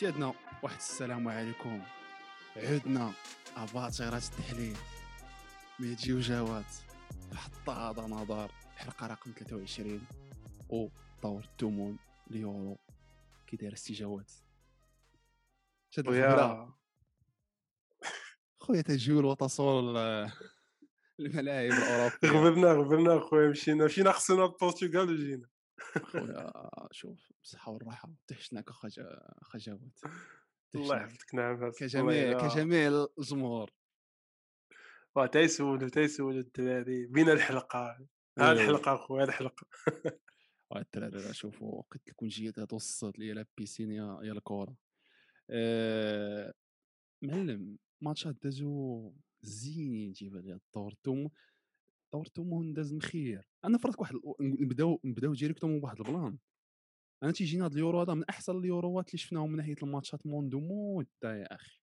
سيادنا واحد السلام عليكم. عدنا اباطرة التحليل. ميجي وجواد حطة نظر. حلقة رقم 23 و دور التمون اليورو كي داير استجابات شاد الخبرة. خويا تجول وتصول ال- الملاعب الأوروبية. غبرنا غبرنا خويا. مشينا مشينا خصنا البرتغال وجينا. خويا شوف بصحة والراحة تحشناك خجا خجاوات الله. يحفظك نعم كجميع كجميع الجمهور تيسولوا تيسولوا الدراري بين الحلقة؟ ها وي. الحلقة خويا الحلقة. الدراري راه شوفوا قلت لكم جيت هاد وسط لي لا بيسين يا يا الكورة. آه، معلم ماتشات دازو زينين تيبان لي الدور التوم التوم داز مخير أنا فرضك واحد نبداو نبداو ديريكتومون بواحد البلان أنا تيجيني هاد اليورو هذا من أحسن اليوروات اللي شفناهم من ناحية الماتشات موندو مده يا أخي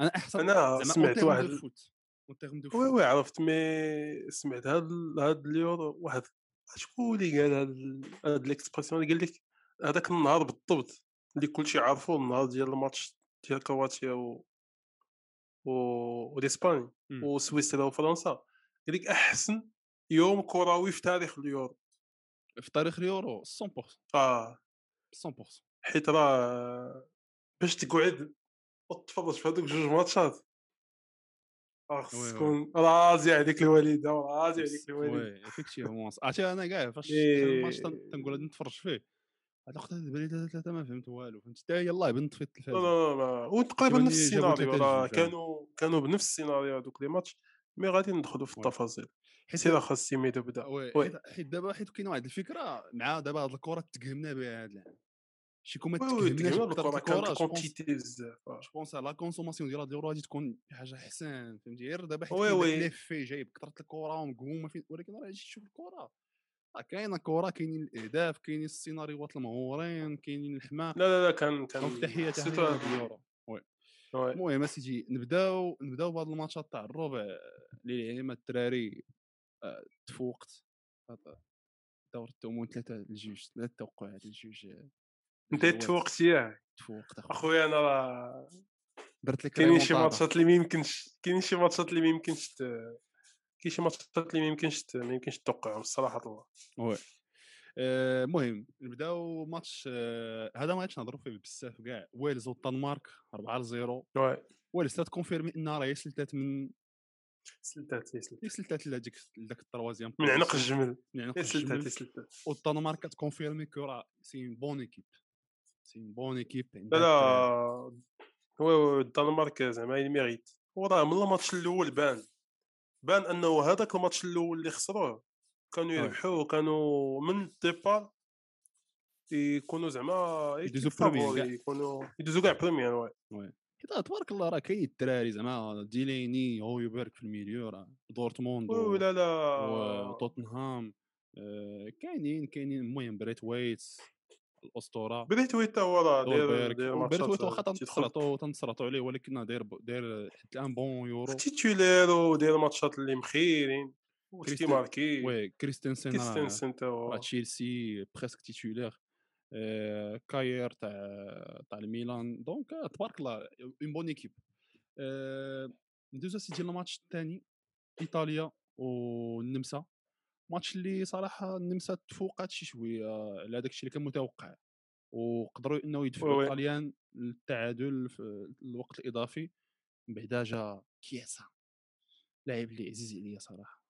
أنا أحسن زعما سمعت واحد وي. وي عرفت مي سمعت هاد هاد اليورو واحد شكون اللي قال هاد ليكسبرسيون اللي قال لك هذاك النهار بالضبط اللي كلشي عارفو النهار ديال الماتش ديال كرواتيا و و والاسبان. وسويسرا وفرنسا لك أحسن يوم كروي في تاريخ اليورو. في تاريخ اليورو 100% آه. 100% حيت راه باش تقعد وتتفرج في هذوك جوج ماتشات. راه خص. تكون راضي عليك الوالدة راضي عليك الوالده oui effectivement عرفتي أنا كاع فاش إيه. الماتش تن- تنقول غادي نتفرج فيه. هاد الوقت بالي ثلاثة ما فهمت والو فهمت؟ حتى يلاه بنت في لا التلفازه لا لا وتقريبا نفس السيناريو ثلاثة آه. كانوا كانوا بنفس السيناريو هذوك لي ماتش. مي غادي ندخلوا في. التفاصيل حيت سير خاص سيمي وي. حيت- دابا حيت كاينة واحد الفكرة مع دابا هاد الكرة تقهمنا بها هاد العام شي كون ما وي وي تقهمناش تقريبا بكثره الكرة الكره كانت كونتيتي بزاف. جو بونس لا كونسوماسيون ديال هاد اليورو غادي تكون حاجة أحسن فهمتي غير دابا حيت كاين. ليفي جاي بكثره الكرة ومقومة فين ولكن راه جيت تشوف الكرة راه كاينة كرة كاينين الأهداف كاينين السيناريوهات المهورين كاينين الحماق لا لا لا كان كان تحيه اليورو. المهم اسيدي نبداو نبداو بهاد الماتشات تاع الربع اللي العلم الدراري آه، تفوقت دور التومون ثلاثة لجوج ثلاثة توقعات لجوج آه، أنت. تفوقت ياه تفوقت أخويا أنا راه درت لك كاينين شي. ماتشات اللي ما يمكنش كاينين شي ماتشات اللي ما يمكنش ت... كاين شي ماتشات اللي ما يمكنش ت... ما يمكنش توقعهم الصراحة الله وي آه، المهم نبداو ماتش آه، هذا ما غاديش نهضروا فيه بزاف كاع ويلز والدنمارك 4 ل 0 oui. ويلز ت confirmer انها راه هي سلتات من سلتات سلتات. لهذيك لذاك ال troisième من عنق الجمل من عنق الجمل سلتات والدنمارك كت confirmer que راه c'est bonne équipe c'est bonne équipe لا لا oui oui الدنمارك زعما ي mérite وراه من الماتش الأول بان. بان أنه هذاك الماتش الأول اللي خسروه. كانوا oui. يربحوا وكانوا من ال départ يكونوا زعما يدوزو بريمير. يكونوا يدوزو كاع بريمير وي. حيت تبارك الله راه كاين الدراري زعما ديليني هويبرغ في الميليو راه. دورتموند وي وي لا. لا وتوتنهام آه، كاينين كاينين المهم بريت ويتس الأسطورة. بديت ويتا هو راه داير بريت ويت واخا تنصرطو تنصرطو عليه ولكن داير داير حتى الان بون يورو. تيتولير وداير ماتشات اللي مخيرين. كريستي- ماركي وي كريستنسن كريستنسن تا تشيلسي بريسك تيتولير آه، كاير تاع تاع الميلان donc تبارك الله une bonne équipe ندوزو سيدي الماتش الثاني ايطاليا والنمسا ماتش اللي صراحة النمسا تفوقات شي شوية على داك الشيء اللي كان متوقع وقدروا انه يدفعوا. الطليان للتعادل في الوقت الاضافي من بعدا جا كياسا لاعب اللي عزيز عليا صراحة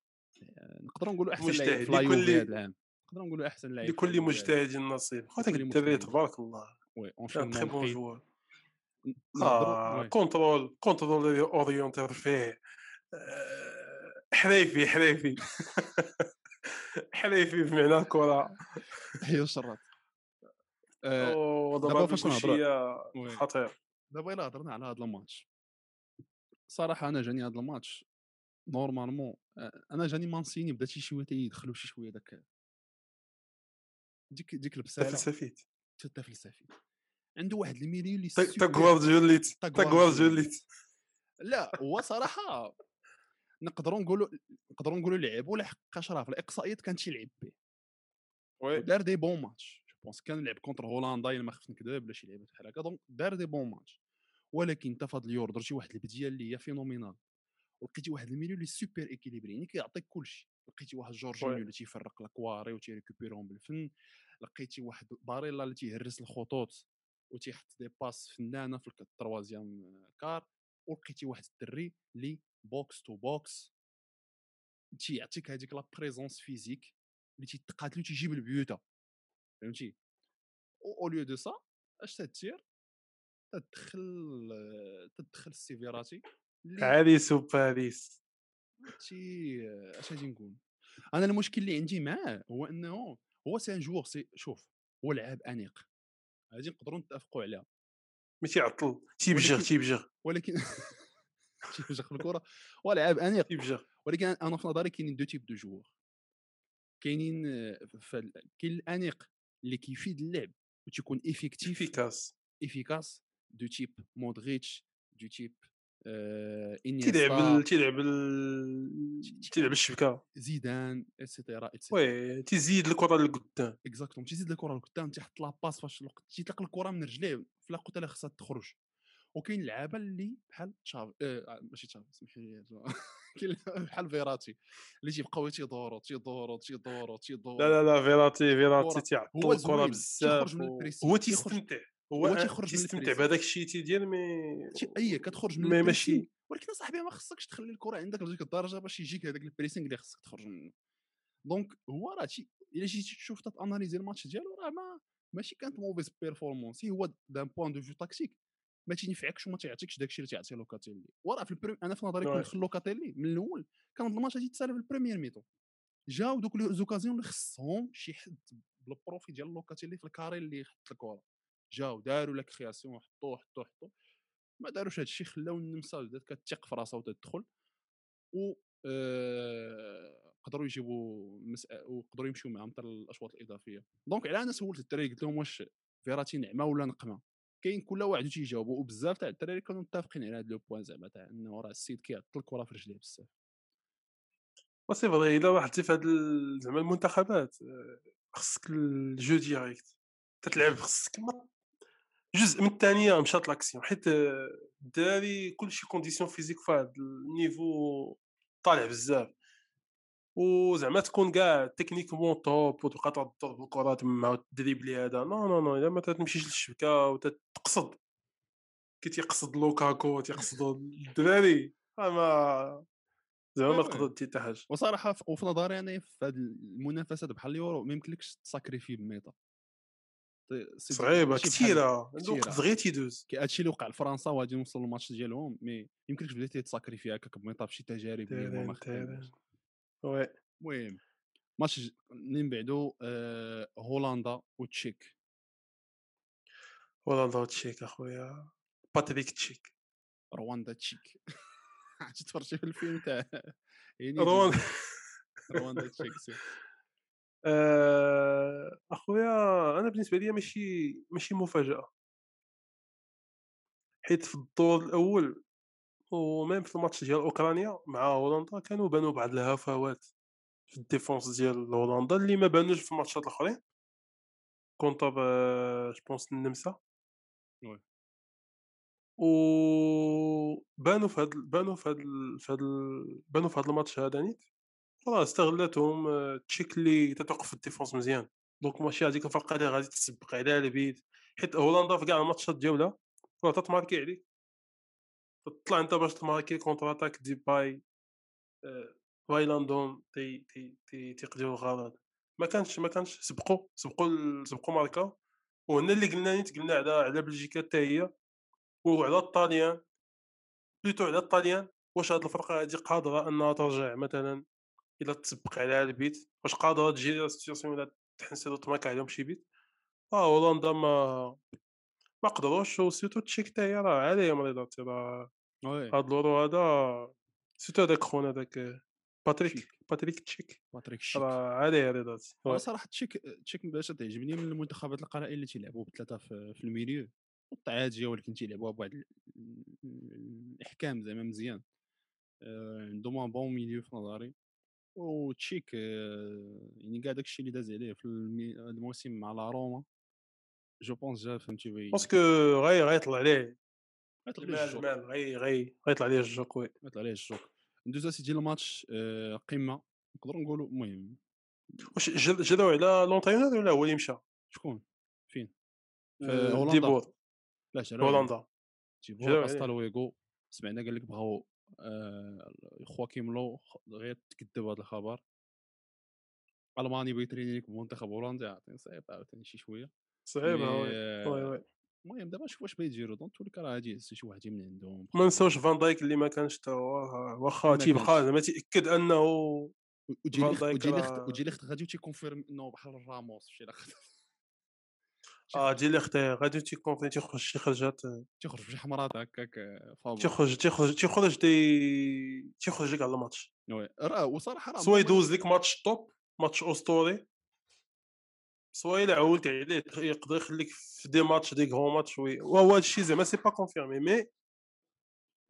نقدروا نقولوا أحسن لاعب مجتهد في لايوفي لكل- العام نقدروا نقولوا أحسن لاعب في لكل مجتهد نصيب لكل الدري مجتهد. تبارك الله oui un très bon. joueur آه. contrôle contrôle orienté فيه آه، حريفي حريفي حريفي بمعنى الكرة هي الشرات آه، ودابا دابا فاش oui. خطير دابا إلا هضرنا على هذا الماتش صراحة أنا جاني هذا الماتش normalement آه، أنا جاني مانسيني بدا شي شوية يدخلوا شي شوية داك ديك ديك البسالة فلسفيت حتى فلسفي عنده واحد ال milieu اللي تا غوارديوليت تا غوارديوليت لا هو صراحة نقدروا نقولوا نقدروا نقولوا لعبوا لحقاش راه في الإقصائيات كان تيلعب به oui. ودار des bons matchs. je pense كان لعب contre هولندا إلا ما خفت نكذب ولا شي لعيبات بحال هكا donc دار des bons matchs. ولكن انت في هذا اليورو درتي واحد البدية اللي هي phénoménale ولقيتي واحد ال milieu اللي super équilibré يعني كيعطيك كلشي. لقيتي واحد جورجينيو اللي تيفرق لاكواري وتي récupérer هم بالفن. لقيتي واحد باريلا اللي تيهرس الخطوط وتيحط des passes فنانة في ال troisième quart. ولقيتي واحد الدري اللي box to box تيعطيك هذيك la présence physique اللي تيتقاتلو تيجيب البيوتا فهمتي؟ au lieu de ça اش تدير؟ تدخل تدخل السي فيراتي. عريس وباريس تي اش غادي نقول؟ أنا المشكل اللي عندي معاه هو أنه هو c'est un joueur c'est شوف هو لعاب أنيق. هذه نقدروا نتفقوا عليها. mais تيعطل تيبجغ تيبجغ ولكن تيفجخ في الكرة. هو لعاب أنيق تيبجغ ولكن أنا في نظري كاينين deux types de joueurs كاينين آه، كاين الأنيق اللي كيفيد اللعب وتيكون effectif efficace. efficace du type مودريتش du type انيستا ال- تيلعب تيلعب تيلعب الشبكة. زيدان et cetera et cetera oui تيزيد الكرة للقدام. exactement تيزيد الكرة لقدام تيحط la passe فاش الوقت تيطلق الكرة من رجليه في الوقت اللي خصها تخرج. وكاين لعابة اللي بحال تشافي آه ماشي تشافي سمح لي كاين بحال فيراتي اللي تيبقاو تيدوروا تيدوروا تيدوروا لا تيدوروا لا لا فيراتي فيراتي تيعطل الكرة بزاف هو تيستمتع. هو هو تيخرج من تيستمتع ال pressing بهذاك الشيء تيدير mais أي كتخرج من ماشي ولكن اصاحبي ما خصكش تخلي الكرة عندك بديك الدرجة باش يجيك هذاك ال pressing اللي خصك تخرج منه. donc هو راه تي إلا جيتي تشوف ت analyser الماتش ديالو راه ما ماشي كانت mauvaise performance هو d'un point de vue tactique ما تينفعكش وما تيعطيكش داكشي اللي تيعطي لوكاتيلي. وراه في البريم أنا في نظري كندخل لوكاتيلي من الأول كان الماتش غادي يتسالى في ال première mi-temps. جاو دوك les occasions اللي خصهم شي حد بال profil ديال لوكاتيلي في ال carré اللي حط الكرة. جاو داروا la création حطوه حطوه حطوه ما داروش هذا الشيء خلاو النمسا بدات كتثق في راسها وتدخل و آه، قدروا يجيبوا وقدروا يمشيو معاهم حتى الاشواط الإضافية. donc على أنا سولت الدراري قلت لهم واش فيراتي نعمة ولا نقمة؟ كاين كل واحد تيجاوب وبزاف تاع الدراري كانوا متفقين على هذا le point زعما تاع إنه راه السيد كيعطل الكرة في رجليه بزاف. و c'est vrai إلا رحتي في هاد زعما المنتخبات آه، خصك ال jeu direct تتلعب خصك ما- جزء من الثانية مشات l'action حيت آه، الدراري كلشي condition physique في هاد ال niveau طالع بزاف. وزعما تكون كاع techniquement top وتبقى تضرب الكره تما وت dribbler هذا. non non non الا ما تمشيش للشبكة وتقصد كي تيقصد لوكاكو تيقصد الدراري آه، ما زعما ما oui تقدر دير حتى حاجة. وصراحة وفي نظري أنا في هذه المنافسات بحال اليورو ما يمكنلكش ت sacrifier c'est صعيبة كثيره الوقت كثيره دغيا تيدوز هادشي اللي وقع لفرنسا وغادي نوصل للماتش ديالهم mais يمكنلكش بديتي ت sacrifier هكاك ب mi-temps بشي تجارب اللي هما ما oui. المهم ماتش اللي من بعدو؟ آه هولندا وتشيك هولندا تشيك أخويا. باتريك تشيك. رواندا تشيك. عرفتي تفرجتي في الفيلم تاع هينيدي روان رواندا تشيك أخويا أنا بالنسبة لي ماشي ماشي مفاجأة. حيت في الدور الأول و même في الماتش ديال أوكرانيا مع هولندا كانوا بانوا بعض الهفوات في ال défense ديال هولندا اللي ما بانوش في الماتشات الأخرين. contre je pense النمسا. oui. وبانوا في هاد بانوا في هاد في هاد بانوا في هاد الماتش هذا نيت. راه استغلاتهم آه، تشيك اللي تتوقف ال défense مزيان. donc ماشي هذيك الفرقة اللي غادي تسبق عليها البيت حيت هولندا في كاع الماتشات ديالها راه تت marquer عليك. تطلع انت باش ت marquer contre-attaque ديباي آه، فاينالدوم تي تي تي تيقضيو الغرض ما كانش ما كانش سبقوا سبقوا سبقوا ماركا وهنا اللي قلنا نيت قلنا على على بلجيكا حتى هي. وعلى الطاليان بليتو على الطاليان واش هاد الفرقة هادي قادرة أنها ترجع مثلا إلا تسبق عليها البيت. واش قادره تجي لا سيتياسيون ولا تحنسي وتماك عليهم شي بيت. آه هولندا ما ما قدروش. وسيرتو تشيك حتى هي راه عليهم رضاتي راه هاد لورو هذا surtout هذاك خونا هذاك باتريك تشيك. باتريك تشيك. باتريك شيك راه أنا oui. صراحة تشيك تشيك باش تعجبني من المنتخبات القلائل اللي تيلعبوا بثلاثة في, في ال milieu. عادية ولكن تيلعبوها بواحد ال- ال- الإحكام زعما مزيان. آه، عندهم un bon milieu في نظري. وتشيك يعني كاع داكشي اللي داز عليه في الموسم مع لا روما. je pense جا فهمتي oui parce que غي غيطلع عليه. غيطلع عليه الجوك. المال غي غي غيطلع عليه الجوك وي. غيطلع عليه الجوك. ندوز اسيدي الماتش آه، قمة. نقدروا نقولوا المهم واش جراو على لونترينور ولا هو اللي مشى؟ شكون؟ فين؟ في آه، هولندا. ديبور لا. هولندا. تيبور جراو استا. لويغو سمعنا قال لك بغاو خواكيم لو غير تكذب هذا الخبر. ألماني بغا يتريني لك بمنتخب هولندا عرفتي صعيب عاوتاني شي شوية. صعيبه مي، وي آه، وي. المهم دابا شوف واش بغا يديروا دونك تولي راه غادي يهز شي واحد من عندهم. ما نساوش فان دايك اللي ما كانش تا هو واخا تيبقى. زعما تيأكد أنه وتجي فان ليخت دايك وتجي ليخت راه- وتجي ليخت غادي تيكونفيرم إنه بحال راموس شي لاخت آه ديال أختي غادي تيكون تيخرج شي خرجات تيخرج بشي حمرات هكاك آه، فابور تيخرج تيخرج تيخرج دي تيخرج لك على الماتش وي راه وصراحة راه سوا يدوز لك match top match اسطوري سوا الا عولتي عليه يقدر يخليك في des matchs des gros matchs oui وهو هادشي زعما c'est pas confirmé mais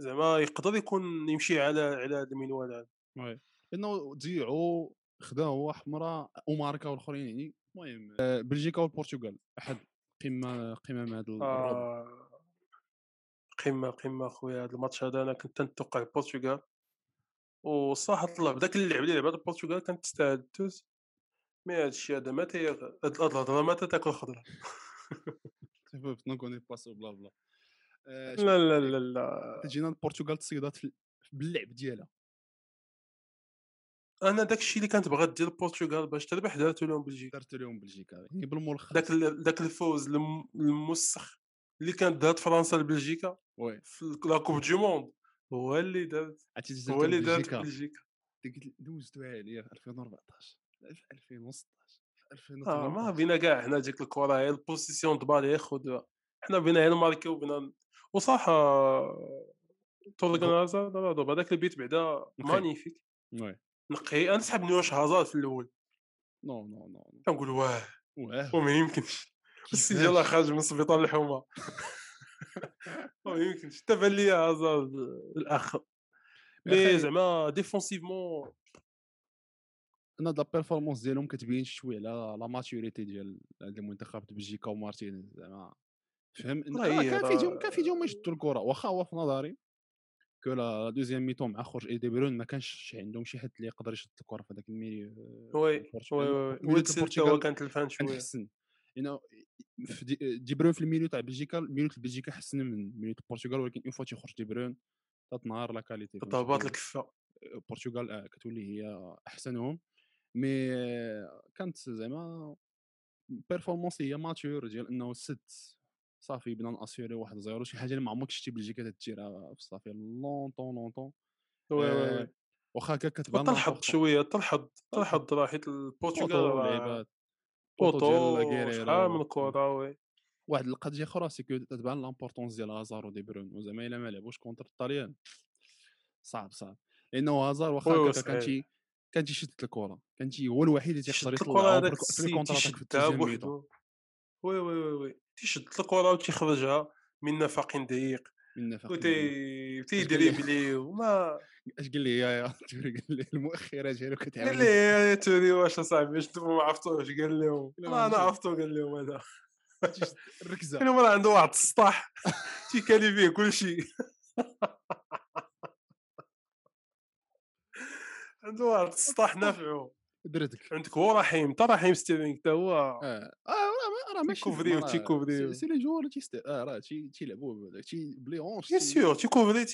زعما يقدر يكون يمشي على على هاد المنوال هذا. oui لأنه تزيعوا خدا هو حمراء وماركا والاخرين يعني. المهم آه، بلجيكا والبرتغال أحد. قمة قمم هذا آه. قمة قمة خويا هذا الماتش هذا أنا كنت نتوقع البرتغال. وصراحه طلع بداك اللعب اللي لعبها البرتغال كانت تستاهل الدوز mais هاد الشيء هذا ما تي هاد الهضرة ما تاكل خضره نكوني parce que بلا بلا لا لا لا لا. تجينا البرتغال تصيدات باللعب ديالها. أنا داك الشيء اللي كانت بغات دير البرتغال باش تربح دارتو لهم بلجيكا. دارت لهم بلجيكا يعني بالملخص. داك داك الفوز الم- الموسخ اللي كانت دارت فرنسا لبلجيكا oui. في la coupe du monde هو اللي دارت هو اللي دارت بلجيكا؟ دوزتوها عليا في 2014 لا، في 2016 في آه ما 2018 بينا كاع حنا ديك الكرة هي ال possession de balle ياخذوها حنا بينا غير نماركيو بينا وصح راه دابا داك البيت بعدا. magnifique. oui. نقي أنا سحب نواش هازارد في الأول. non non non. كنقول واه واه. وما يمكنش. السيد كيفاش؟ يلاه خارج من سبيطار الحمى ما يمكنش. حتى بان لي هازارد الاخ mais زعما défensivement أنا la performance ديالهم كتبين شوية على la maturité ديال المنتخب بلجيكا ومارتينيز زعما. فهم كان فيديهم كان فيديهم يشدوا الكرة واخا هو في نظري. que la deuxième mi-temps مع خروج اي دي برون ما كانش عندهم شي حد اللي يقدر يشد الكره في هذاك ال milieu آه، oui. oui oui البرتغال كان تلفان كان شوية حسن في دي, دي برون في ال milieu تاع بلجيكا ال milieu تاع بلجيكا حسن من milieu تاع البرتغال ولكن une fois تيخرج دي برون تتنهار لا كاليتي ديال- الكفه البرتغال آه، كتولي هي احسنهم مي كانت زعما بيرفورمانس هي ماتور ديال انه سد صافي بنا ناسيوري واحد زيرو شي حاجة اللي ما عمرك شتي بلجيكا تديرها في صافي لونطون لونطون وي آه، وي. واخا هكا كتبان تلحظ. شوية تلحظ تلحظ راه حيت البرتغال بوطو لاغيريرا شحال من كره وي. واحد القضية أخرى c'est que تتبان l'importance ديال هازار ودي برون وزعما إلا ما لعبوش contre الطاليان صعب صعب. لأنه هازار واخا كان. تي كان تيشد الكره كان تي هو الوحيد اللي تيقدر هذاك في ال contre في بوحدو. وي وي وي وي. تيشد الكرة وتيخرجها من نفق ضيق من نفق وتي تيدري قال لي؟ بلي وما اش قال لي؟ يا يا توري قال لي المؤخرة ديالو قال كتعاون لي يا توري واش أصاحبي؟ واش أنتم ما عرفتوش. قال لهم لا، أنا. عرفتو قال لهم هذا. الركزة. كان راه عنده واحد السطاح تيكالي فيه كلشي عنده واحد السطاح نافعو. درتك. عندك هو رحيم حتى رحيم ستيرلينغ حتى هو. آه. آه راه راه ماشي راه تيكوفريو. سي- سي لي جوار تيست آه راه تي- تيلعبوا بهذاك تي بلي اونش بيان سور تيكوفري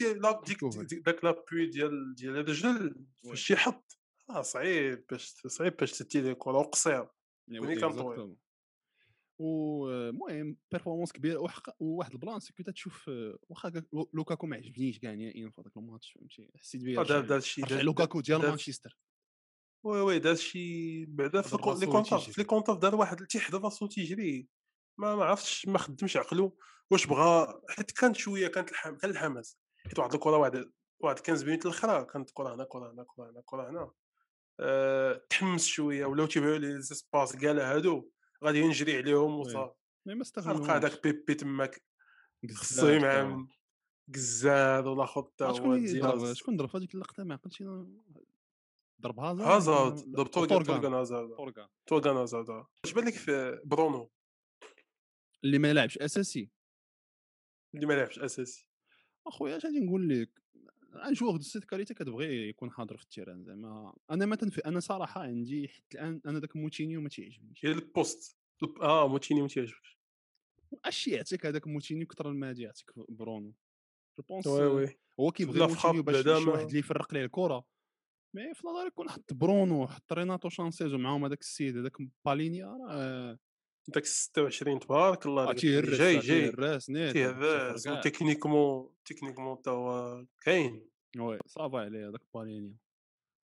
تيكوفري. داك لابوي ديال ديال الرجل. فاش يحط آه صعيب باش صعيب باش تتيلي الكره وقصير يعني كان طويل. ومهم performance كبير وحق وواحد ال plan ce que تشوف واخا كا- لو- لوكاكو ما عجبنيش كاع نهائيا في هذاك الماتش فهمتي حسيت بيه آه، لوكاكو ديال مانشستر oui oui دار شي بعدا في les contre-attaques. في les contre-attaques دار واحد تيحضر راسو تيجري ما ما عرفتش ما خدمش عقلو واش بغا حيت كانت شوية كانت الحم... كان الحماس حيت واحد الكرة واحد واحد 15 minutes الاخرى كانت كره هنا كره هنا كره هنا كره هنا أه... تحمس شوية ولاو تيبيعوا les espaces كاع هادو غادي نجري عليهم. وصافي mais ما غنلقى هذاك استغلوش بيبي تماك خصو. مع قزاد ولا خط عرفت شكون ضرب شكون هذيك اللقطة ما عقلتش. ضرب هازارد هازارد ضرب تورغان. تورغان هازارد تورغان تورغان هازارد اش بان لك في برونو؟ اللي ما لعبش أساسي. اللي ما لعبش أساسي. أخويا اش غادي نقول لك؟ un joueur de cette qualité كتبغي يكون حاضر في ال terrain زعما. أنا ما تنف... أنا صراحة عندي حتى الآن أنا داك موتينيو ما تيعجبنيش. هي ال poste الب- آه موتيني ما تيعجبكش. أش يعطيك هذاك موتينيو كثر ما يعطيك برونو؟ je pense هو كيبغي موتينيو باش واحد اللي يفرق ليه الكرة. mais في نظري يكون حط برونو حط ريناتو شانسيزو معاهم هذاك السيد هذاك بالينيا راه داك 26 تبارك الله تيهرس جاي جاي تيهرس نيت تيهرس تيفرقع. و techniquement techniquement تا هو كاين oui صافا عليه هذاك بالينيا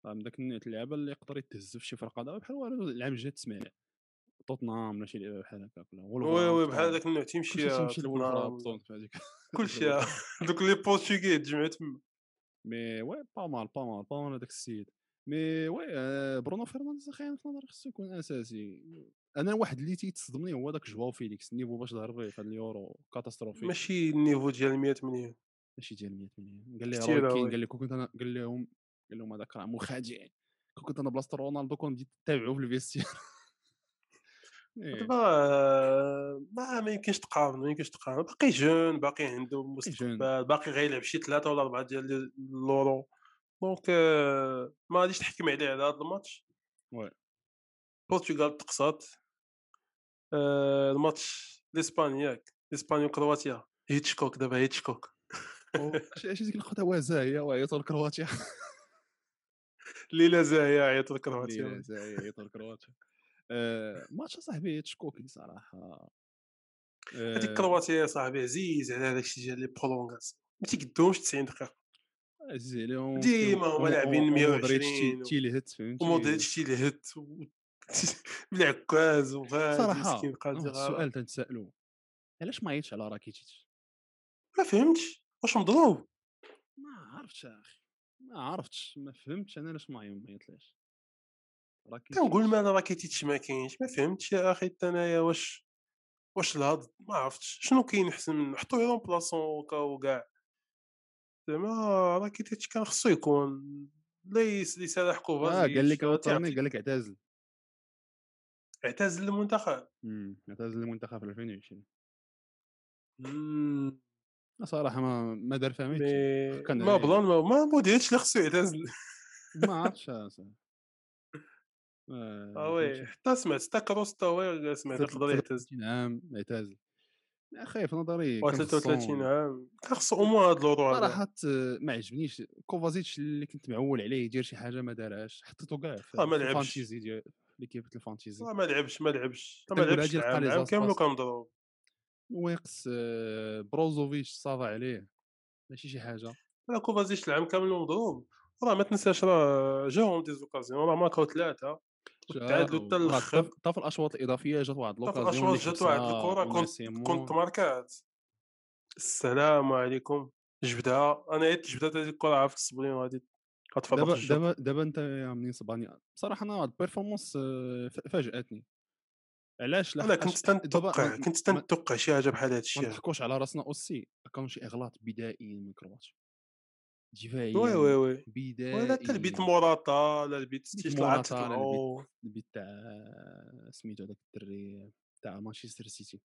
فاهم داك النيت اللعابه اللي يقدر يتهز في شي فرقة دابا بحال والو العام الجاي تسمع توتنهام ولا شي لعبه بحال هكاك ولا oui oui بحال. هذاك النوع تيمشي تيمشي لولفرهامبتون كلشي دوك les portugais تجمعوا تما mais oui pas mal pas mal pas mal هذاك السيد mais oui برونو فرنانديز أخي في نظري خصو يكون أساسي. أنا واحد اللي تيتصدمني هو داك جواو فيليكس ال niveau باش ظهر به في اليورو catastrophique ماشي ال niveau ديال 100 مليون. ماشي ديال 100 مليون. قال لي روي كين. قال لي كون كنت أنا قال لهم قال لهم هذاك راه مخادع. كون كنت أنا بلاصة رونالدو كون بديت تتابعو في ال vestiaire دابا آه، ما ما يمكنش تقارن ما يمكنش تقارن باقي jeune باقي عنده. مستقبل باقي غيلعب شي ثلاثة ولا أربعة ديال ال l'Euro. donc ما غاديش تحكم عليه على هذا الماتش. oui. البرتغال تقصات آه، الماتش إسبانيا ياك إسبانيا وكرواتيا Hitchcock دابا Hitchcock اش ديك الخطأ وزاهيه وعيطوا لكرواتيا. ليلة زاهية عيطوا لكرواتيا. زاهية عيطوا لكرواتيا. ماتش صاحبي تشكوكي صراحة. هذيك آه، كرواتيا يا صاحبي عزيز على هذاك الشيء ديال لي برولونغاسيون ما تيقدوش 90 دقيقة. عزيز عليهم ديما هما لاعبين 120 تيلهت فهمتي؟ ومودريتش تيلهت و- بالعكاز وغادي صراحة مسكين آه، يدير السؤال تنسالو علاش ما عيطش على راكيتيتش؟ ما فهمتش. واش مضروب؟ ما عرفتش أخي. ما عرفتش ما فهمتش أنا علاش ما عيط- ما كنقول مالا راكيتيتش ما كاينش؟ ما فهمتش. يا أخي حتى أنايا واش واش الهض؟ ما عرفتش. شنو كاين أحسن منه حطوه رومبلاسون كاو كاع زعما راكيتيتش كان خصو يكون ليس لصالح آه كوفازيتش قال لك راه تعطي- قال لك اعتزل. اعتزل المنتخب امم اعتزل المنتخب في 2020 مم، صراحة ما ما دار فيها ما. بلان ما ما مودريتش اللي خصو يعتزل. ما عرفتش. آه، آه oui فهمتي؟ حتى سمعت حتى كروس تا هو سمعت يقدر يعتزل 33 عام اعتزل أخي في نظري و كان 33 خصهم- عام كان خصو au moins هاد هذا. صراحة آه، ما عجبنيش كوفازيتش اللي كنت معول عليه يدير شي حاجة ما دارهاش حطيتو كاع في آه،. ال fantasy ديال l'équipe ال fantasy. آه، ما لعبش ما لعبش. ما لعبش العام كامل. وكان مضروب. ويقص آه، بروزوفيتش صافا عليه ماشي شي حاجة. لا كوفازيتش العام كامل مضروب. راه ما تنساش راه جاهم des occasions راه ماركاو ثلاثة. وتعادلوا حتى الآخر حتى في الاشواط الاضافيه جات واحد حتى في l'occasion الاشواط جات واحد الكرة كنت كنت ماركات. السلام عليكم. جبدها أنا عيطت جبدها هذيك الكرة عرفت الصبرين غادي دابا دابا دابا أنت يا منين صباني بصراحة أنا هاد البيرفورمانس آه، فاجاتني علاش؟ أنا لحقاش- كنت تنتوقع ما- كنت ما- تنتوقع شي حاجة بحال ما الشيء نضحكوش على راسنا أوسي. كانوا شي إغلاط بدائيين من كرواتيا دفاعيا وي وي وي. بدائيا ولا حتى البيت موراتا لا البيت بيت ستيش تطلعوا البيت تاع سميتو هذاك الدري تاع مانشستر سيتي.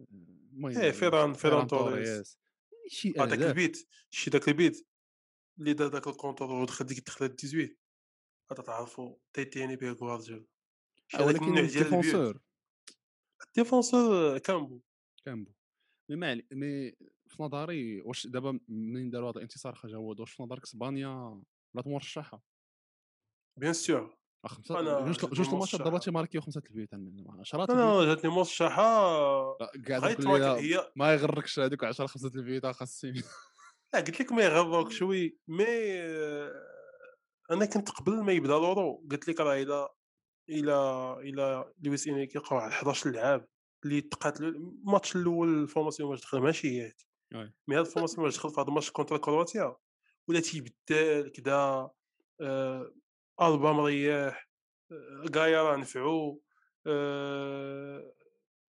المهم إيه فيران فيران توريس. شي هذاك اهداف البيت. شي داك البيت. اللي دار داك الكونترول ودخل ديك الدخله 18 هذا تعرفوا تيتيني بيه غوارديولا. آه، ولكن الديفونسور. الديفونسور كامبو. كامبو. مي ما مي في نظري واش دابا منين داروا هذا الانتصار خرج هو واش في نظرك اسبانيا لا مرشحه بيان سور آه، خمسة أنا جوج جوج الماتشات دابا. تيماركيو خمسة البيوت 10 أنا جاتني مرشحة. كاع لا، هي ما يغركش هذوك 10 خمسة البيوت خاصين لا قلت لك ما يغرك شوي mais آه، أنا كنت قبل ما يبدأ l'Euro قلت لك راه إلى إلى إلى لويس انريكي واحد 11 لعاب اللي تقاتلوا الماتش الأول ال formation واش دخل ماشي هي. mais هاد formation واش دخل في هذا الماتش contre كرواتيا ولا تيبدل كدا آه البا مريح كايا راه نفعو آه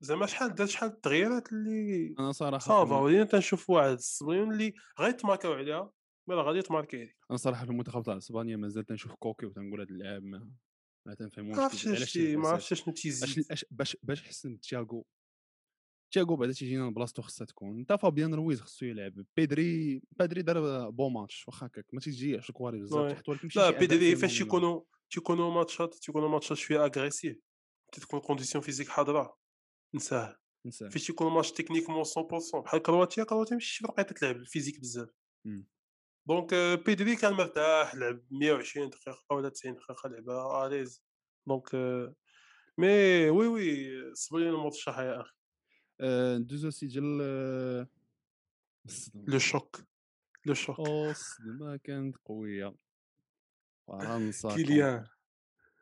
زعما شحال دار شحال التغييرات اللي أنا صراحة صافا ولينا تنشوف واحد إسبانيا اللي غير تماركاو عليها mais راه غادي تماركي عليك أنا صراحة في المنتخب تاع إسبانيا مازال تنشوف كوكي وتنقول هذا اللاعب ما ما تنفهموش ما عرفتش ما عرفتش شنو. تيزيد باش باش حسن تياغو تياغو بعدا تيجينا بلاصتو خصها تكون. أنت فابيان رويز خصو يلعب. بيدري بيدري دار bon ماتش واخا هكاك. ما تيجيش الكواري بزاف وي. تيحط ولكن لا بيدري فاش. تيكونوا تيكونوا ماتشات تيكونوا ماتشات شوية agressif تكون condition physique حاضرة. نساه. نساه. فاش تيكون ماتش techniquement 100% بحال كرواتيا كرواتيا ماشي شي فرقة تلعب ال physique بزاف. donc آه، بيدري كان مرتاح لعب 120 دقيقة ولا 90 دقيقة لعبها à l'aise donc mais oui oui إسبانيا لي المرشح يا أخي. ندوزو سي ديال آه، le choc لو شوك. أو الصدمه كانت قوية. فرنسا كيليان.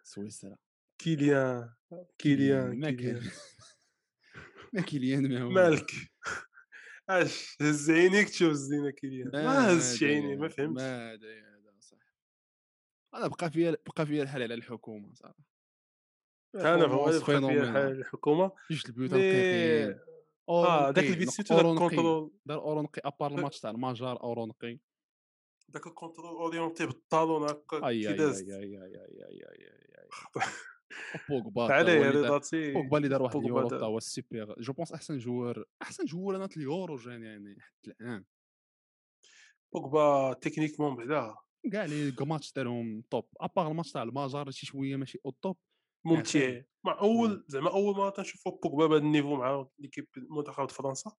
سويسرا. كيليان كيليان ما كان ما كيليان ما هو. مالك؟ اش هز عينيك تشوف زينه كيليان. ما هزش عيني ما فهمتش. ما هذا هذا صح. أنا بقى فيا بقى فيا الحال على الحكومة صراحة. أنا فوائد الحكومة البيوت آه داك البيت سيتو داك دار orienté à part ال match تاع الماجار orienté داك ال contrôle orienté بال talon هكا كي داز بوغبا بوغبا اللي دار واحد اليورو حتى هو super. je pense أحسن joueur أحسن joueur أنا اليورو جاني يعني حتى الآن. بوغبا techniquement بعدا. كاع les matchs دارهم top à part ال match تاع الماجار شي شوية ماشي au top ممتع مع أول زعما أول مرة تنشوفو بوغبا بهذا ال niveau مع l'équipe منتخب فرنسا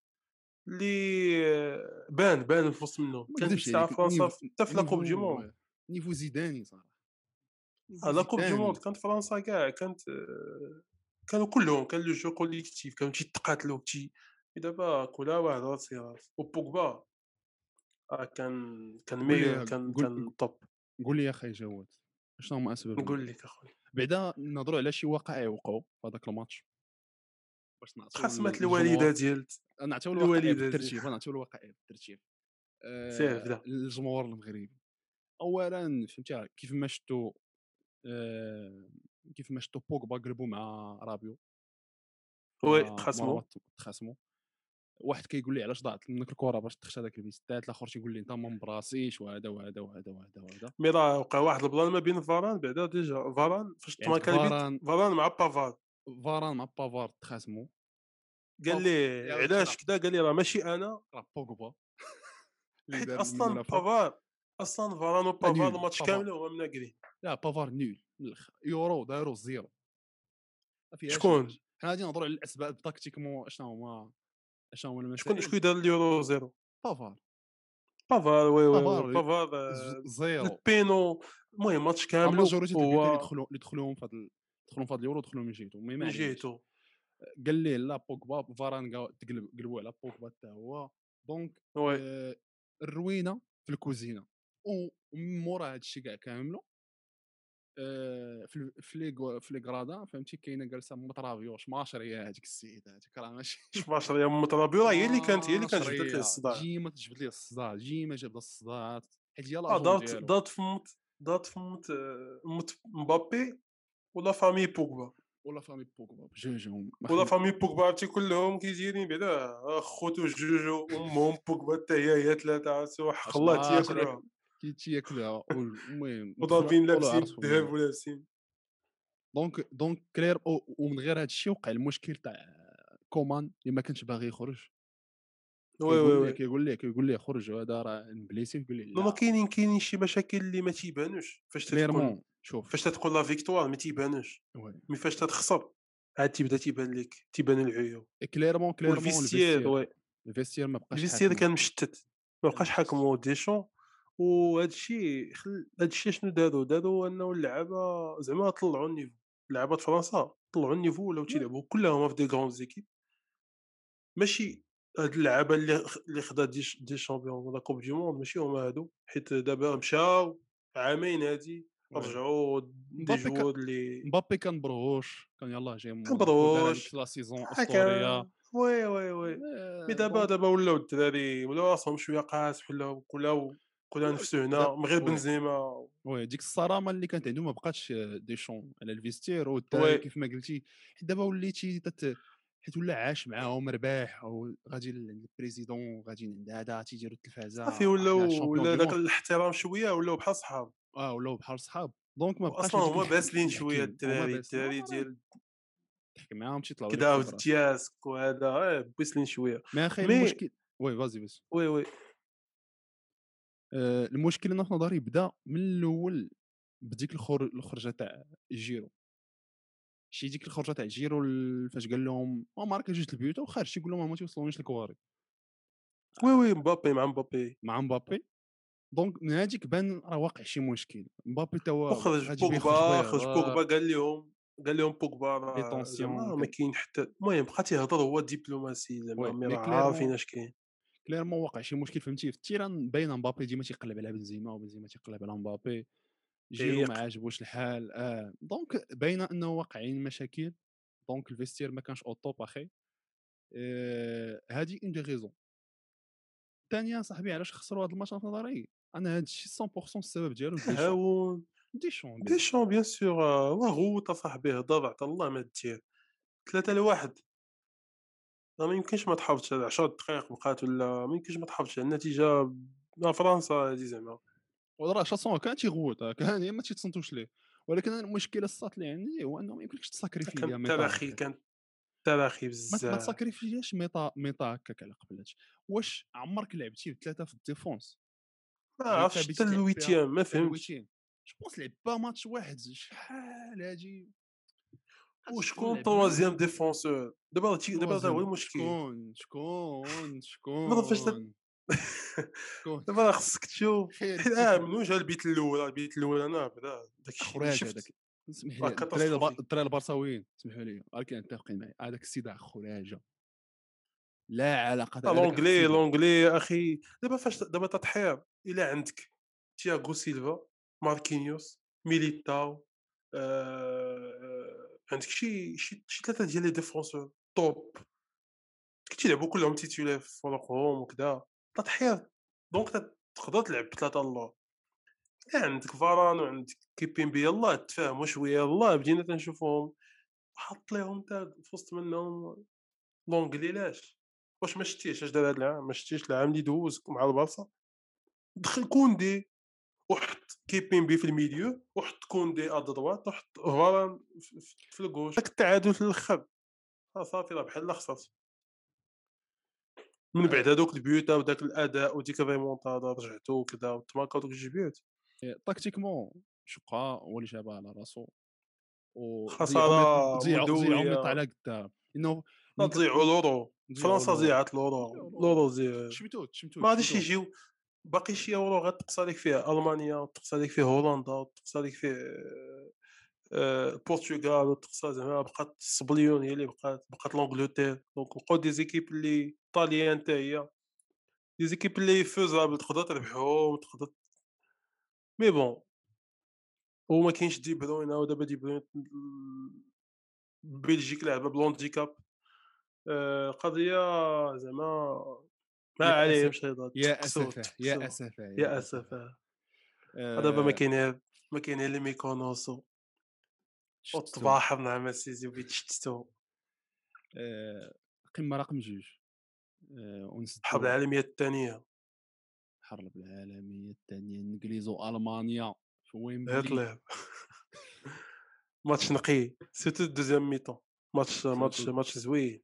اللي بان بان في وسط منه ما كان ساعه عليك، فرنسا حتى في la coupe du monde niveau زيداني صراحة. niveau آه، la coupe du. monde كانت فرنسا كاع كانت كانوا كلهم كان le jeu collectif كانوا تيتقاتلوا تي دابا كل واحد راسي راس وبوغبا آه كان كان قول ميور يا- كان قول- كان top قول لي يا أخي جواد شنو هما اسباب نقول لك اخويا بعدا نهضروا على شي وقائع وقعوا في هذاك الماتش. باش نعطيو للجمهور- الوالده ديال نعطيو الوالدة بالترتيب نعطيو الوقائع بالترتيب. آه،. الجمهور المغربي. اولا فهمتي كيف ما شفتوا آه، كيف ما شفتوا بوغبا قلبوا مع رابيو. oui تخاصموا تخاصموا واحد كيقول لي علاش ضاعت منك الكرة باش تخشى هذاك البيستات الآخر تيقول لي أنت ما مبراسيش وهذا وهذا وهذا وهذا وهذا. mais راه وقع واحد ال plan ما بين فاران بعدا déjà فاران فاش يعني فاران- فاران مع بافار. فاران مع بافار تخاصموا قال. لي علاش كذا قال لي راه ماشي أنا. راه بوغبا. أصلا. بافار أصلا فاران وبافار الماتش. كامل هما مناقرين لا بافار nul من الآخر. يورو داروا zéro. شكون؟ حنا غادي نهضروا على الأسباب tactiquement اشنو هما هما شكون المسائل شكون دار اليورو zéro. بافار. بافار وي وي بافار آه، زيرو. البينو المهم ماتش كامل الماجوريتي اللي هو يدخلوا اللي دخلوهم في هذا دخلوا في هذا اليورو دخلوا من جهته من. جهته قال ليه لا بوغبا فاران تقلب قلبوا على بوغبا حتى هو. دونك آه، الروينة في الكوزينة. و- ومن مورا هذا الشيء كاع كامله في ال- في لي في لي كرادا فهمتي؟ كاينة جالسة مطرافيوش ماشريه هذيك السيدة هذيك راه ماشي 17 يا مطرابيو راه هي اللي كانت هي اللي كانت جبدت لي. الصداع. ديما تجبد لي الصداع ديما جبد الصداع حيت هي آه، لاجون دارت دارت في موت دارت في موت آه، موت مبابي ولا فامي بوغبا. ولا فامي بوغبا بجوجهم ولا فامي بوغبا عرفتي؟ كلهم كيجيرين بعدا خوتو جوجو أمهم بوغبا حتى هي هي ثلاثة عرفتي؟ عشرة- ياكلوها كي تياكلها المهم وضاربين دخلوا- لابسين الذهب ولابسين donc donc clair ومن غير هذا الشيء وقع المشكل تاع كومان اللي ما كانش باغي يخرج oui oui oui كيقول ليه كيقول ليه خرج هذا راه مبليسي يقول لي non ما لا كاينين كاينين شي مشاكل اللي ما تيبانوش فاش clairement شوف فاش تتكون la victoire ما تيبانوش. mais فاش تتخسر عاد تيبدا تيبان لك تيبان العيوب clairement clairement وال vestiaire oui ال vestiaire ما بقاش ال vestiaire. كان مشتت ما بقاش. حاكمو ديشون وهذا الشيء خل... هذا الشيء شنو داروا داروا انه اللعابة زعما طلعوا ال niveau. لعابة فرنسا طلعوا ال niveau ولاو تيلعبوا كلهم في des grandes équipes. ماشي هاد اللعابة اللي اللي خدا des, ch- des champions و la coupe du monde ماشي هما هادو. حيت دابا مشاو عامين هادي. رجعوا des joueurs اللي مبابي كان بروش كان يلاه جاي كان بروش. la saison أسطورية. oui oui oui. آه، mais دابا donc دابا ولاو الدراري ولاو راسهم شوية قاس ولاو كلاو كلها نفسو هنا من غير. بنزيما وي ديك الصرامة اللي كانت عنده ما بقاتش آه، ديشون على الفيستير والدراري وي. كيف ما قلتي حيت دابا وليتي تت... حيت ولا عاش معاهم مرباح أو غادي عند البريزيدون غادي عند هذا تيديروا التلفازة صافي ولاو ولا داك. الاحترام شوية ولاو بحال صحاب آه ولاو بحال صحاب دونك ما بقاش أصلا هما باسلين شوية الدراري باسلين. الدراري ديال تحكي معاهم تيطلعوا كدا دياسك وهذا آه، بويسلين شوية مي أخي مي المشكل وي فازي فازي وي وي المشكل أنا في نظري بدا من الأول بديك الخر... الخرجة تاع جيرو شي ديك الخرجة تاع جيرو فاش قال لهم "أه، ماركا جوج البيوت وخارج تيقول لهم ما توصلونيش الكواري oui oui مبابي مع مبابي. مع مبابي. donc من هذيك بان راه واقع شي مشكل. مبابي وخرج يبغي يخرج بوغبا بغا خرج بوغبا قال لهم قال لهم بوغبا راه ما كاين حتى المهم بقى تيهضر هو دبلوماسي زعما عارفين اش كاين. clairement واقع شي مشكل فهمتي؟ في ال terrain باينة مبابي ديما تيقلب على بنزيما وبنزيما تيقلب على مبابي. جيرو ما عيق عاجبوش الحال آه. donc باينة إنه واقعين مشاكل. donc ال vestiaire ما كانش au top أخي. آه، هادي une des raisons ثانيا صاحبي علاش خسروا هذا الماتش في نظري؟ أنا هذا الشيء 100% السبب ديالو ديشون ديشون ديشون bien. sûr وغوت اصاحبي هضر عطا الله ما دير. ثلاثة لواحد. راه ما يمكنش ما تحافظش على 10 دقائق بقات ولا ما يمكنش ما تحافظش على النتيجة مع فرنسا هادي زعما. وراه شاسون كان تيغوت كان ما تيتصنتوش ليه. ولكن المشكلة الساط اللي عندي هو أنه ما يمكنلكش تساكريفي ليا كان هكاك. كان تاريخي ما ما بزاف. تساكريفياش ميطا ميطا هكاك على قبلات. واش عمرك لعبتي بثلاثة في الديفونس؟ ما غير عرفتش حتى الويتيام ما فهمتش. جو بونس لعب با ماتش واحد شحال هادي؟ وشكون طوازيام ديفونسور دابا دابا هذا هو تروازيام المشكل شكون شكون دابا فاش داب- شكون شكون دابا خصك تشوف آه من جا البيت الأول البيت الأول أنا بدا اللي خراج شفت هذاك اسمح لي الدراري كاتاستروفي. الب- الدراري البرصاويين اسمحوا لي ولكن متفقين معي هذاك السيد خراجه لا علاقه لونجلي لونجلي أخي دابا فاش دابا تضحير الا عندك تياغو سيلفا ماركينيوس ميليتاو آه عندك شي شي شي ثلاثة ديال les défenseurs top كيلعبوا كلهم titulaires في فرقهم وكذا تضحير donc تقدر تلعب بثلاثه الله عندك فاران وعندك كيبيمبي يلاه تفاهموا شوية يلاه بدينا تنشوفوهم حط ليهم تا في وسط منهم. لونجلي لاش واش ما شتيش؟ اش دار هاد العام؟ ما شتيش العام اللي دوز مع البارسا دخل كوندي. وحط كيبيمبي في ال milieu وحط كوندي à droite وحط فاران في- ال gauche داك التعادل في الآخر آه صافي راه بحال خسرت من بعد هذوك البيوتا وداك الأداء وديك الريمونتادا رجعتو وكذا وتماكا دوك الجوج بيوت tactiquement شقا هو اللي جابها على راسو. و خسارة ضيعوا. ميط على قدام إنه تضيعوا l'Euro. فرنسا. ضيعت l'Euro. l'Euro. زي شمتوت شمتوت ما غاديش. يجيو. باقي شي يورو غتقص عليك فيه ألمانيا تقص عليك فيه هولندا تقص عليك فيه آه، البرتغال تقص زعما بقات السبليون هي اللي بقات بقات l'Angleterre donc بقاو des équipes اللي طاليان حتى هي des équipes اللي faisables تقدر تربحهم تقدر mais bon وما كاينش دي بروين ودابا دي بروين بلجيك لعبة بلونديكاب آه، قضية زعما ما يا عليهمش هضره يا اسفه يا. اسفه يا أسف آه. آه، دابا ما كاين ما كاين اللي ميكونوسو. شفتو. والطباحر مع مسيزي وبيتشتتو آه، قمة رقم جوج. آه، الحرب العالمية الثانية. الحرب العالمية الثانية الانجليز وألمانيا. في ويمبلي هتلر ماتش نقي. surtout deuxième mi-temps ماتش ماتش. ماتش زوين.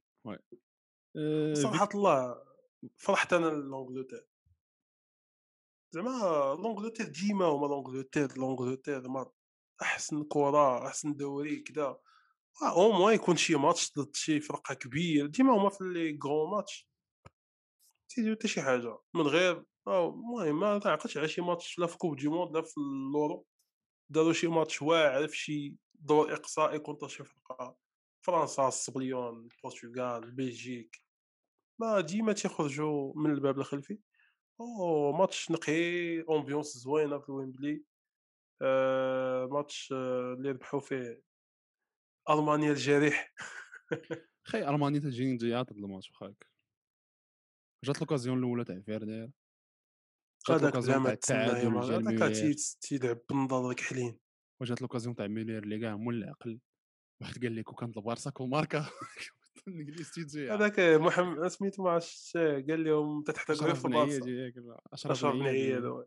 صراحة الله. فرحت أنا l'Angleterre زعما l'Angleterre ديما هما l'Angleterre l'Angleterre أحسن كره أحسن دوري كذا au moins يكون شي ماتش ضد شي فرقة كبير ديما هما في les grands matchs. تيديرو حتى شي حاجة. من غير أو المهم ما تعقدش على شي ماتش لا في coupe du monde لا في l'Euro داروا شي ماتش واعر في شي دور إقصائي contre شي فرقة. فرنسا السبليون البرتغال بلجيك. mais ديما تيخرجوا من الباب الخلفي أو ماتش نقي ambiance زوينه في ويمبلي آه ماتش اللي ربحوا فيه. المانيا الجريح. خي ألمانيا تجيني ضيعت هاد الماتش واخاك جات l'occasion الأولى تاع فيرنير جات هذاك زعما التعادل هذاك تيلعب بالنظر كحلين وجات لوكازيون تاع ميلير اللي كاع مول العقل واحد قال لك وكانت البارسا كل ماركا. الانجليز تيجي هذاك محمد سميتو ما عرفتش قال لهم تتحتاج غير في لا، أشرف بن عياد.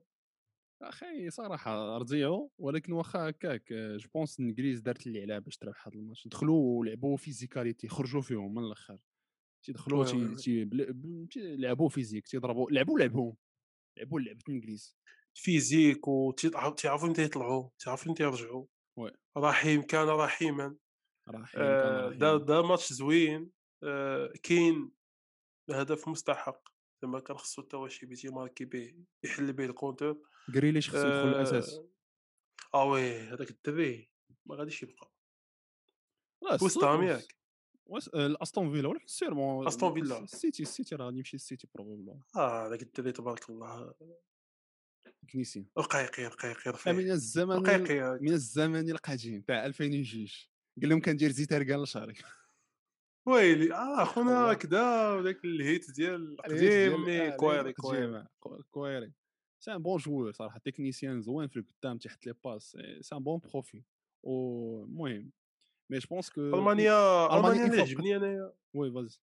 أخي صراحة رضيعوا ولكن واخا هكاك جو بونس الانجليز دارت اللي عليها باش تربح هذا الماتش. دخلوا ولعبوا فيزيكاليتي خرجوا فيهم من الأخر. تيدخلوا تي. تي تيلعبوا physique تيضربوا لعبوا لعبهم. لعبوا لعبة الانجليز physique وتيعرفوا متى يطلعوا تعرفوا متى يرجعوا. رحيم كان رحيما كان آه، دا دا ماتش زوين. آه، كاين هدف مستحق زعما كان خصو هو شي بيتي ماركي به يحل به ال compteur جريليش خصو يدخل الأساس. آه آه oui هذاك الدري ما غاديش يبقى. لا وست هام ياك واش الأستون فيلا ولا سيرمون أستون فيلا. السيتي السيتي راه غادي يمشي السيتي بروبابل آه هذاك الدري تبارك الله. كنيسي. رقيقي رقيقي من رفيع الزمن رقيقي. من الزمن القديم تاع 2002 قال لهم كندير زيت اركان لشهري ويلي آه خونا. كدا وداك الهيت ديال القديم مي آه، كويري كويري. كو- كويري. سي ان بون جوور صراحة تكنيسيان زوين في القدام تحت لي باس سي ان بون بروفي ومهم mais je pense que ألمانيا ألمانيا ألمانيا اللي. عجبني انايا oui vas-y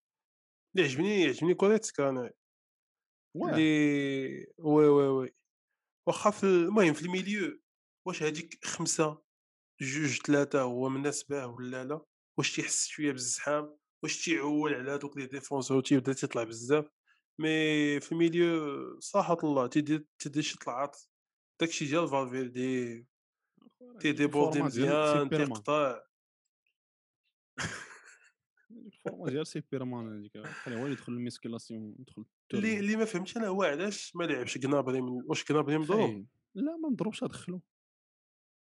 اللي عجبني عجبني كوريتسكا أنا. واه اللي oui oui oui. واخا في المهم في ال milieu واش هذيك خمسة؟ جوج ثلاثة هو مناسبة ولا لا؟ واش تيحس شوية بالزحام؟ واش تيعول على هذوك les défenseurs وتيبدا تيطلع بزاف؟ mais في ال milieu صراحة الله تيدير تيدير شي طلعات داكشي ديال فالفيردي. تيديبوردي مزيان تيقطع الفورما ديال سي بيرمان هذيك خليه هو اللي يدخل الميسكيلاسيون يدخل اللي. اللي ما فهمتش أنا هو علاش ما لعبش؟ كنابري من واش كنابري مضروب. لا ما مضروبش دخلو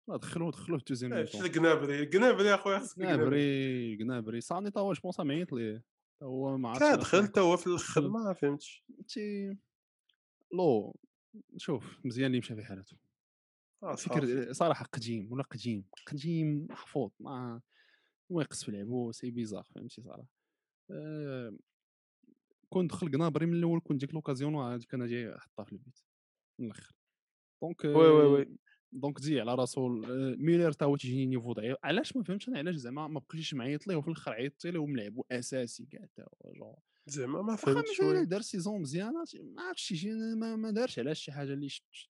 لا دخلو دخلو في التوزيام اش ميطون الكنابري الكنابري أخويا خصك الكنابري قنابري صاني تا هو جو بونس معيط ليه تا هو ما عرفتش كان علاش دخل. تا هو في الآخر. ما فهمتش. تي لو شوف مزيان اللي مشى في حالته. آه،. فكر صراحة قديم ولا قديم؟ قديم محفوظ ما هو يقص في لعبو c'est bizarre فهمتي صراحة. أه... كون دخل قنابري من الأول كون ديك l'occasion أنا جاي حطها في البيت من الأخر. donc oui oui oui. donc تجي على راسو آه، ميلر تا هو تيجيني niveau ضعيف. علاش ما فهمتش أنا؟ علاش زعما ما بقيتش معيط ليه وفي الآخر عيطتي له وملعبو أساسي كاع تا زعما ما فهمتش دار saison مزيانه ما عرفتش شي ما, ما دارش. علاش شي حاجة اللي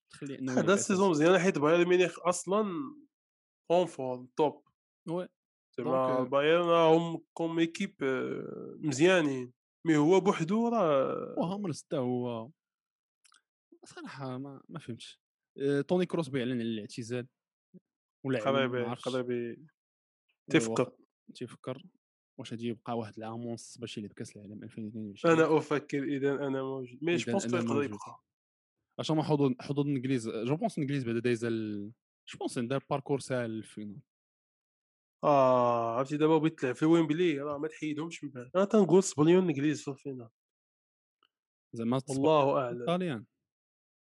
تخلي إنه هذا يلعب ال saison أساسي. مزيان حيت بايرن ميونخ أصلا en forme top. oui. زعما donc- بايرن راهم comme équipe آه، مزيانين. mais هو بوحدو راه وهامرز حتى هو. صراحة ما, ما فهمتش. آه، توني كروس بيعلن على الاعتزال ولا قريبي قريبي تفكر تيفكر واش غادي يبقى واحد العام ونص باش يلعب كأس العالم 2022 أنا أفكر إذا أنا موجود. mais je pense يقدر. يبقى. عشان ما حظوظ حظوظ الانجليز je pense الانجليز بعدا دايزه je pense دار parcours ساهل لل finale آه عرفتي دابا بغيت تلعب في ويمبلي راه ما تحيدهمش من بعد. أنا تنقول صبليون الانجليز في ال finale. زعما والله أعلم. الطاليان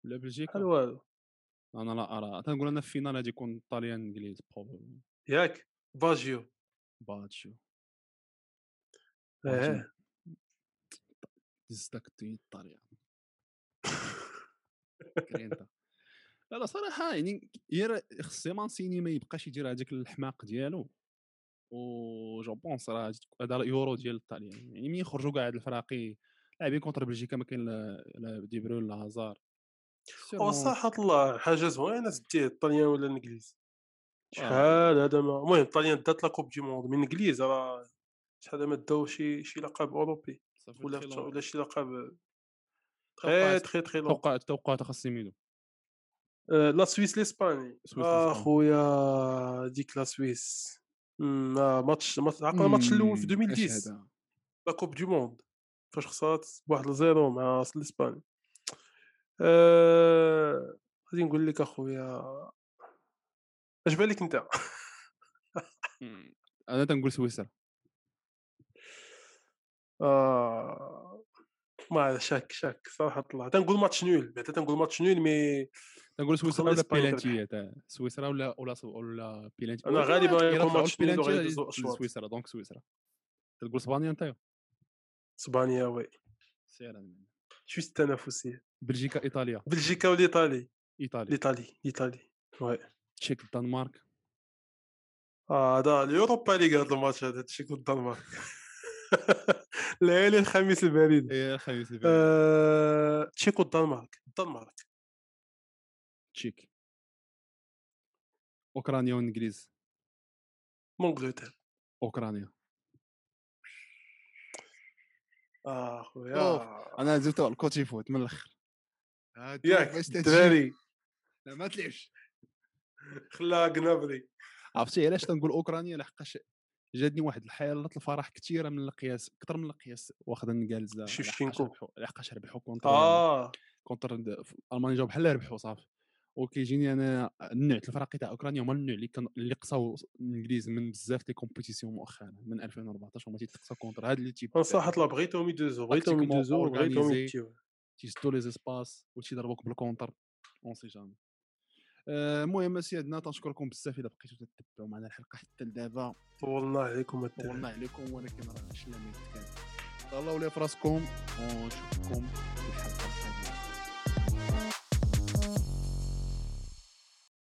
ولا بلجيكا. بحال والو. أنا لا أرى تنقول أنا في ال finale غادي يكون الطاليان إنجليز probable ياك باجيو. باتشو آه دزتك الدنيا الطاليان لا لا صراحة يعني يا خص مانسيني ما يبقاش يدير هذاك الحماق ديالو. و je pense راه هذا اليورو ديال الطاليان يعني ملي يخرجوا كاع هاد الفراقي لاعبين contre بلجيكا ما كاين لا لا دي بروين لا هازار هو صراحة الله حاجة زوينة تديه الطليان ولا الإنجليز؟ آه. شحال هذا ما المهم الطليان دات la coupe du monde من الانجليز راه شحال ما داو شي شي لقب أوروبي ولا ولا شي لقب très très très loin. توقعات توقعات خاص يميلو آه، la Suisse l'Espagne. سويس آه، ديك la Suisse. ماتش ماتش عقل الماتش الأول في 2010 la coupe du monde. فاش خسرات بواحد ل zéro مع الاسباني أه... غادي نقول لك أخويا اش بالك أنت؟ أنا تنقول سويسرا. آه... ما شاك شاك صراحة الله. تنقول match nul بعدا تنقول match nul mais تنقول سويسرا ولا بيلانتي؟ سويسرا ولا ولا ولا بيلانتي؟ ولكن غالباً يكون match nul. سويسرا donc سويسرا. تقول إسبانيا انت إسبانيا oui. سير. شوية التنافسيه بلجيكا ايطاليا بلجيكا والايطالي ايطاليا الايطالي الايطالي oui تشيك الدنمارك آه هذا اليوروبا ليغ هذا الماتش هذا تشيك الدنمارك ليالي الخميس البريد إيه الخميس. آه، تشيك والدنمارك الدنمارك تشيك اوكرانيا والانجليز مونجلتير اوكرانيا آه خويا أنا زدت الكوتي فوت من الأخر. ياك الدراري لا ما تلعبش. خلاها قنابري عرفتي علاش تنقول أوكرانيا لحقاش جاتني واحد الحاله الفرح كثيره من القياس أكثر من القياس واخد النقالزه شيفشينكو. لحقاش ربحوا- كونتر آه. contre ألمانيا جاو بحال ربحوا صافي. وكيجيني أنا النوع الفرقي تاع اوكرانيا هما النوع اللي كان اللي قصاو الإنجليز من بزاف les compétitions مؤخرا من 2014 هما تيتقصاو contre هاد les équipes صراحة لا بغيتهم يدوزو بغيتهم Tactiquement يدوزو بغيتهم. يتيو تيسدوا les espaces وتيضربوك بال contre on sait jamais. آه، المهم سيادنا تنشكركم بزاف إلا بقيتوا تتبعوا معنا الحلقة حتى لدابا طولنا عليكم طولنا عليكم ولكن راه شلنا ميت كان الله ولا في راسكم ونشوفكم في الحلقة